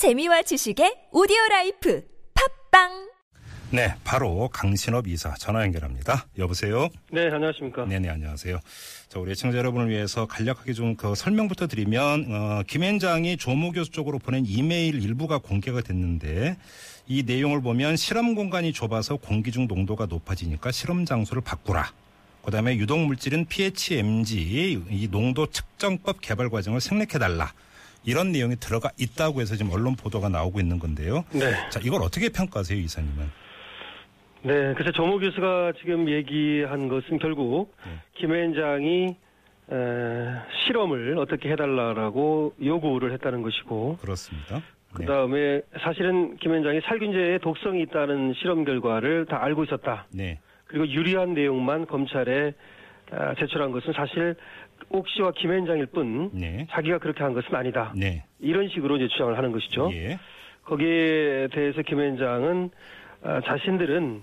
재미와 지식의 오디오 라이프 팟빵 네, 바로 강신업 변호사 전화 연결합니다. 여보세요? 네, 안녕하십니까. 네 네, 안녕하세요. 자, 우리 애청자 여러분을 위해서 간략하게 좀 그 설명부터 드리면, 어, 김앤장이 조모 교수 쪽으로 보낸 이메일 일부가 공개가 됐는데, 이 내용을 보면 실험 공간이 좁아서 공기 중 농도가 높아지니까 실험 장소를 바꾸라. 그 다음에 유독 물질은 PHMG, 이 농도 측정법 개발 과정을 생략해달라. 이런 내용이 들어가 있다고 해서 지금 언론 보도가 나오고 있는 건데요. 네. 자, 이걸 어떻게 평가하세요, 이사님은? 네, 그래서 조모 교수가 지금 얘기한 것은 결국 네. 김 위원장이 에, 실험을 어떻게 해달라라고 요구를 했다는 것이고, 그렇습니다. 그 네. 다음에 사실은 김 위원장이 살균제에 독성이 있다는 실험 결과를 다 알고 있었다. 네. 그리고 유리한 내용만 검찰에 아, 제출한 것은 사실 옥 씨와 김 위원장일 뿐 네. 자기가 그렇게 한 것은 아니다. 네. 이런 식으로 이제 주장을 하는 것이죠. 예. 거기에 대해서 김 위원장은 아, 자신들은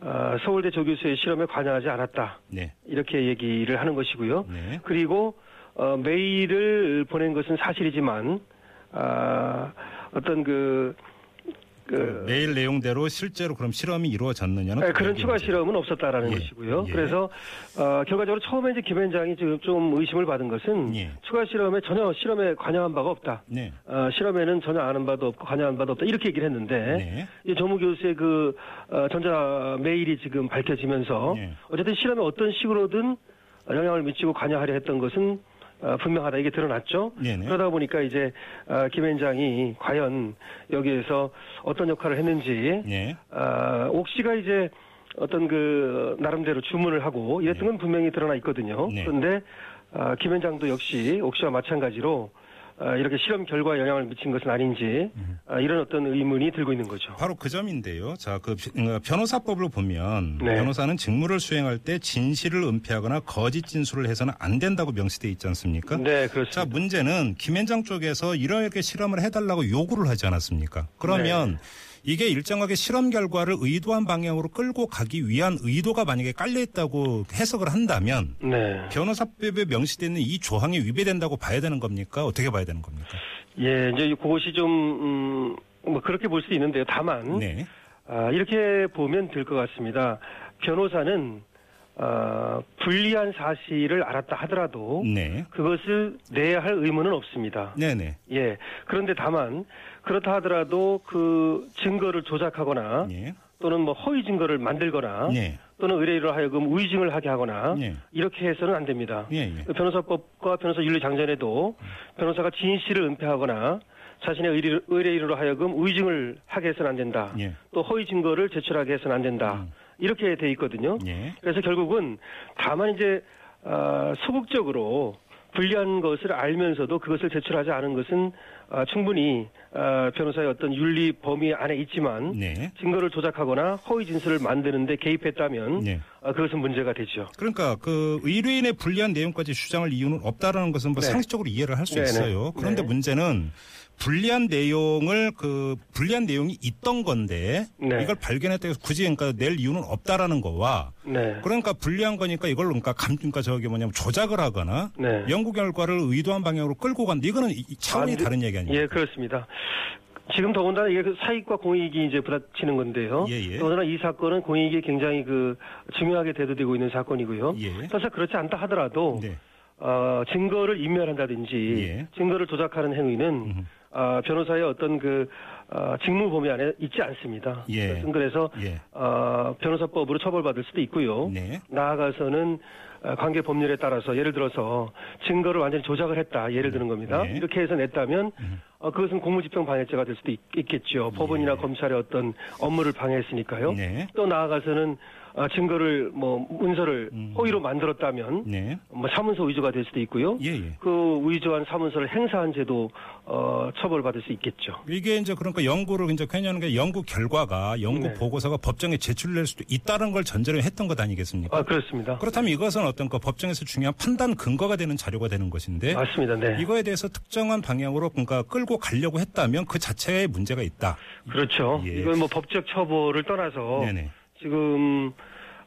아, 서울대 조교수의 실험에 관여하지 않았다. 네. 이렇게 얘기를 하는 것이고요. 네. 그리고 어, 메일을 보낸 것은 사실이지만 아, 어떤 그, 그 메일 내용대로 실제로 그럼 실험이 이루어졌느냐는 네, 그런 추가. 실험은 없었다라는 예, 것이고요. 예. 그래서 어, 결과적으로 처음에 이제 김 위원장이 지금 좀 의심을 받은 것은 예. 추가 실험에 전혀 실험에 관여한 바가 없다. 네. 어, 실험에는 전혀 아는 바도 없고 관여한 바도 없다. 이렇게 얘기를 했는데 네. 이 조무 교수의 그 어, 전자 메일이 지금 밝혀지면서 예. 어쨌든 실험에 어떤 식으로든 영향을 미치고 관여하려 했던 것은 어, 분명하다 이게 드러났죠. 네네. 그러다 보니까 이제 어, 김 위원장이 과연 여기에서 어떤 역할을 했는지 네. 아, 옥 씨가 이제 어떤 그 나름대로 주문을 하고 이랬던 건 분명히 드러나 있거든요. 네. 그런데 아, 김 위원장도 역시 옥 씨와 마찬가지로 아, 이렇게 실험 결과에 영향을 미친 것은 아닌지 음. 아, 이런 어떤 의문이 들고 있는 거죠. 바로 그 점인데요. 자, 그 비- 어, 변호사법을 보면 네. 변호사는 직무를 수행할 때 진실을 은폐하거나 거짓 진술을 해서는 안 된다고 명시돼 있지 않습니까? 네, 자, 그렇습니다. 문제는 김현장 쪽에서 이렇게 실험을 해달라고 요구를 하지 않았습니까? 그러면 네. 이게 일정하게 실험 결과를 의도한 방향으로 끌고 가기 위한 의도가 만약에 깔려 있다고 해석을 한다면 네. 변호사법에 명시되어 있는 이 조항이 위배된다고 봐야 되는 겁니까? 어떻게 봐야 되는 겁니까? 예, 이제 그것이 좀, 음, 뭐 그렇게 볼 수 있는데요. 다만, 네. 아, 이렇게 보면 될 것 같습니다. 변호사는, 어, 불리한 사실을 알았다 하더라도, 네. 그것을 내야 할 의무는 없습니다. 네네. 예. 그런데 다만 그렇다 하더라도 그 증거를 조작하거나 예. 또는 뭐 허위 증거를 만들거나 네. 또는 의뢰인으로 하여금 우의증을 하게 하거나 예. 이렇게 해서는 안 됩니다. 예, 예. 그 변호사법과 변호사 윤리 장전에도 변호사가 진실을 은폐하거나 자신의 의뢰, 의뢰인으로 하여금 우의증을 하게 해서는 안 된다. 예. 또 허위 증거를 제출하게 해서는 안 된다. 음. 이렇게 돼 있거든요. 예. 그래서 결국은 다만 이제 어, 소극적으로 불리한 것을 알면서도 그것을 제출하지 않은 것은 어, 충분히 어, 변호사의 어떤 윤리 범위 안에 있지만 네. 증거를 조작하거나 허위 진술을 만드는데 개입했다면 네. 어, 그것은 문제가 되죠. 그러니까 그 의뢰인의 불리한 내용까지 주장할 이유는 없다라는 것은 뭐 네. 상식적으로 이해를 할수 네네. 있어요. 그런데 네. 문제는 불리한 내용을 그 불리한 내용이 있던 건데 네. 이걸 발견했다고 해서 굳이 그러니까 낼 이유는 없다라는 거와 네. 그러니까 불리한 거니까 이걸 그러니까 감 그러니까 저기 뭐냐면 조작을 하거나 네. 연구 결과를 의도한 방향으로 끌고 간다. 이거는 차원이 아, 네. 다른 얘기 아 닙니까? 예, 그렇습니다. 지금 더군다나 이게 그 사익과 공익이 이제 부딪히는 건데요. 예, 예. 더군다나 이 사건은 공익이 굉장히 그 중요하게 대두되고 있는 사건이고요. 예. 사실 그렇지 않다 하더라도 네. 어, 증거를 인멸한다든지 예. 증거를 조작하는 행위는. 어, 변호사의 어떤 그 어, 직무 범위 안에 있지 않습니다. 예. 그래서 예. 어, 변호사법으로 처벌받을 수도 있고요. 네. 나아가서는 어, 관계 법률에 따라서 예를 들어서 증거를 완전히 조작을 했다 예를 드는 겁니다. 네. 이렇게 해서 냈다면 어, 그것은 공무집행 방해죄가 될 수도 있, 겠죠 법원이나 검찰의 어떤 업무를 방해했으니까요. 예. 네. 또 나아가서는 어, 증거를 뭐 문서를 음. 허위로 만들었다면 네. 뭐 사문서 위조가 될 수도 있고요. 예, 예. 그 위조한 사문서를 행사한 죄도 어, 처벌받을 수 있겠죠. 이게 이제 그러니까 연구를 이제 괜찮은 게 연구 결과가 연구 네. 보고서가 법정에 제출될 수도 있다는 걸 전제로 했던 것 아니겠습니까? 아 그렇습니다. 그렇다면 이것은 어떤 그 법정에서 중요한 판단 근거가 되는 자료가 되는 것인데 맞습니다. 네. 이거에 대해서 특정한 방향으로 그러니까 끌고 가려고 했다면 그 자체에 문제가 있다. 그렇죠. 예. 이건 뭐 법적 처벌을 떠나서 네네. 지금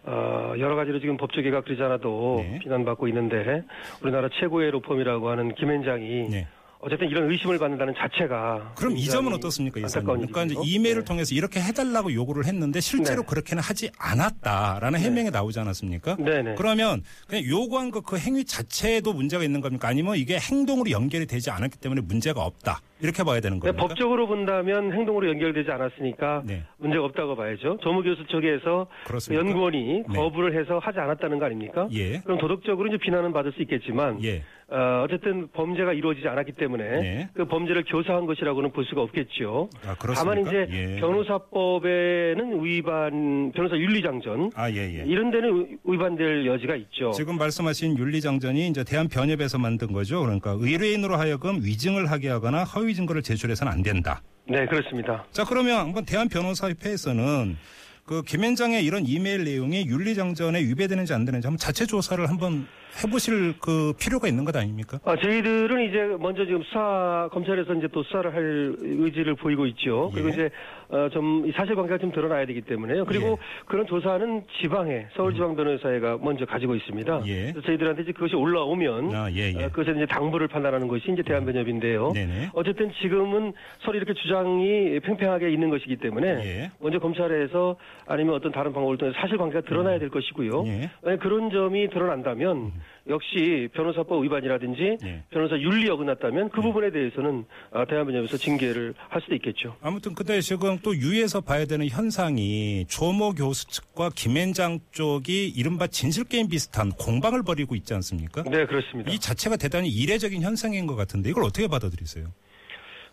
어, 여러 가지로 지금 법조계가 그러지 않아도 네. 비난받고 있는데 우리나라 최고의 로펌이라고 하는 김현장이 네. 어쨌든 이런 의심을 받는다는 자체가 그럼 이 점은 어떻습니까, 이사님? 그러니까 이제. 이메일을 네. 통해서 이렇게 해달라고 요구를 했는데 실제로 네. 그렇게는 하지 않았다라는 해명이 나오지 않았습니까? 네네. 그러면 그냥 요구한 그, 그 행위 자체에도 문제가 있는 겁니까? 아니면 이게 행동으로 연결이 되지 않았기 때문에 문제가 없다 이렇게 봐야 되는 네, 겁니까? 법적으로 본다면 행동으로 연결되지 않았으니까 네. 문제가 없다고 봐야죠. 조모 교수 쪽에서 그렇습니까? 연구원이 네. 거부를 해서 하지 않았다는 거 아닙니까? 예. 그럼 도덕적으로 이제 비난은 받을 수 있겠지만 예. 어, 어쨌든 범죄가 이루어지지 않았기 때문에 네. 그 범죄를 교사한 것이라고는 볼 수가 없겠죠. 아? 다만 이제 예. 변호사법에는 위반, 변호사 윤리장전 아, 예, 예. 이런 데는 위반될 여지가 있죠. 지금 말씀하신 윤리장전이 이제 대한변협에서 만든 거죠. 그러니까 의뢰인으로 하여금 위증을 하게 하거나 허위 증거를 제출해서는 안 된다. 네, 그렇습니다. 자, 그러면 한번 대한변호사협회에서는 그 김현장의 이런 이메일 내용이 윤리장전에 위배되는지 안 되는지 한번 자체 조사를 한번 해보실 그 필요가 있는 것 아닙니까? 아, 저희들은 이제 먼저 지금 수사 검찰에서 이제 또 수사를 할 의지를 보이고 있죠. 그리고 예. 이제 어, 좀이 사실관계가 좀 드러나야 되기 때문에요. 그리고 예. 그런 조사는 지방에 서울지방변호사회가 먼저 가지고 있습니다. 예. 그래서 저희들한테 이제 그것이 올라오면 아, 예, 예. 어, 그것에 이제 당부를 판단하는 것이 이제 대한변협인데요. 네네. 어쨌든 지금은 서로 이렇게 주장이 팽팽하게 있는 것이기 때문에 예. 먼저 검찰에서 아니면 어떤 다른 방법을 통해 서 사실관계가 드러나야 될 것이고요. 예. 만약 그런 점이 드러난다면 역시 변호사법 위반이라든지 예. 변호사 윤리 어긋났다면 그 부분에 대해서는 아, 대한변협에서 징계를 할 수도 있겠죠. 아무튼 근데 지금 또 유에서 봐야 되는 현상이 조모 교수 측과 김현장 쪽이 이른바 진실 게임 비슷한 공방을 벌이고 있지 않습니까? 네, 그렇습니다. 이 자체가 대단히 이례적인 현상인 것 같은데 이걸 어떻게 받아들이세요?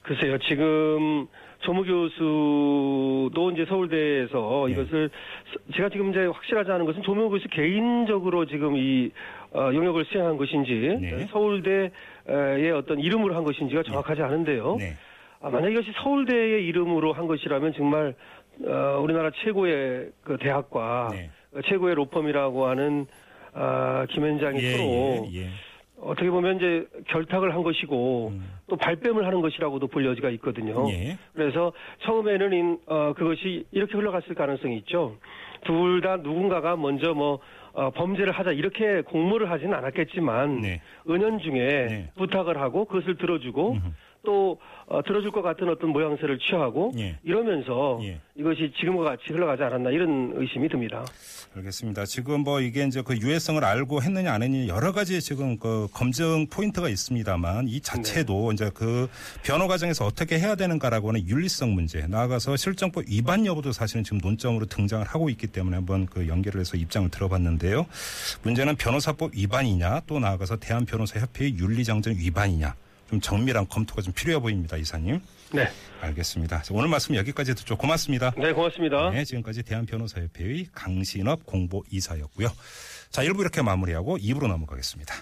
글쎄요, 지금 조무 교수도 이제 서울대에서 네. 이것을 서- 제가 지금 이제 확실하지 않은 것은 조무 교수 개인적으로 지금 이 어, 영역을 수행한 것인지 네. 서울대의 어떤 이름으로 한 것인지가 정확하지 않은데요. 네. 아, 만약 이것이 서울대의 이름으로 한 것이라면 정말 어, 우리나라 최고의 그 대학과 네. 어, 최고의 로펌이라고 하는 아, 김현장이 예, 서로 예, 예. 어떻게 보면 이제 결탁을 한 것이고 음. 또 발뺌을 하는 것이라고도 볼 여지가 있거든요. 예. 그래서 처음에는 인- 어, 그것이 이렇게 흘러갔을 가능성이 있죠. 둘 다 누군가가 먼저 뭐 어, 범죄를 하자 이렇게 공모를 하지는 않았겠지만 네. 은연중에 네. 부탁을 하고 그것을 들어주고 음흠. 또 어, 들어줄 것 같은 어떤 모양새를 취하고 예. 이러면서 예. 이것이 지금과 같이 흘러가지 않았나 이런 의심이 듭니다. 알겠습니다. 지금 뭐 이게 이제 그 유해성을 알고 했느냐 안 했느냐 여러 가지 지금 그 검증 포인트가 있습니다만 이 자체도 네. 이제 그 변호 과정에서 어떻게 해야 되는가라고 하는 윤리성 문제 나아가서 실정법 위반 여부도 사실은 지금 논점으로 등장을 하고 있기 때문에 한번 그 연결을 해서 입장을 들어봤는데요. 문제는 변호사법 위반이냐 또 나아가서 대한변호사협회의 윤리장전 위반이냐 좀 정밀한 검토가 좀 필요해 보입니다, 이사님. 네, 알겠습니다. 오늘 말씀 여기까지 듣죠. 고맙습니다. 네 고맙습니다. 네, 지금까지 대한변호사협회의 강신업 공보 이사였고요. 자, 1부 이렇게 마무리하고 2부로 넘어가겠습니다.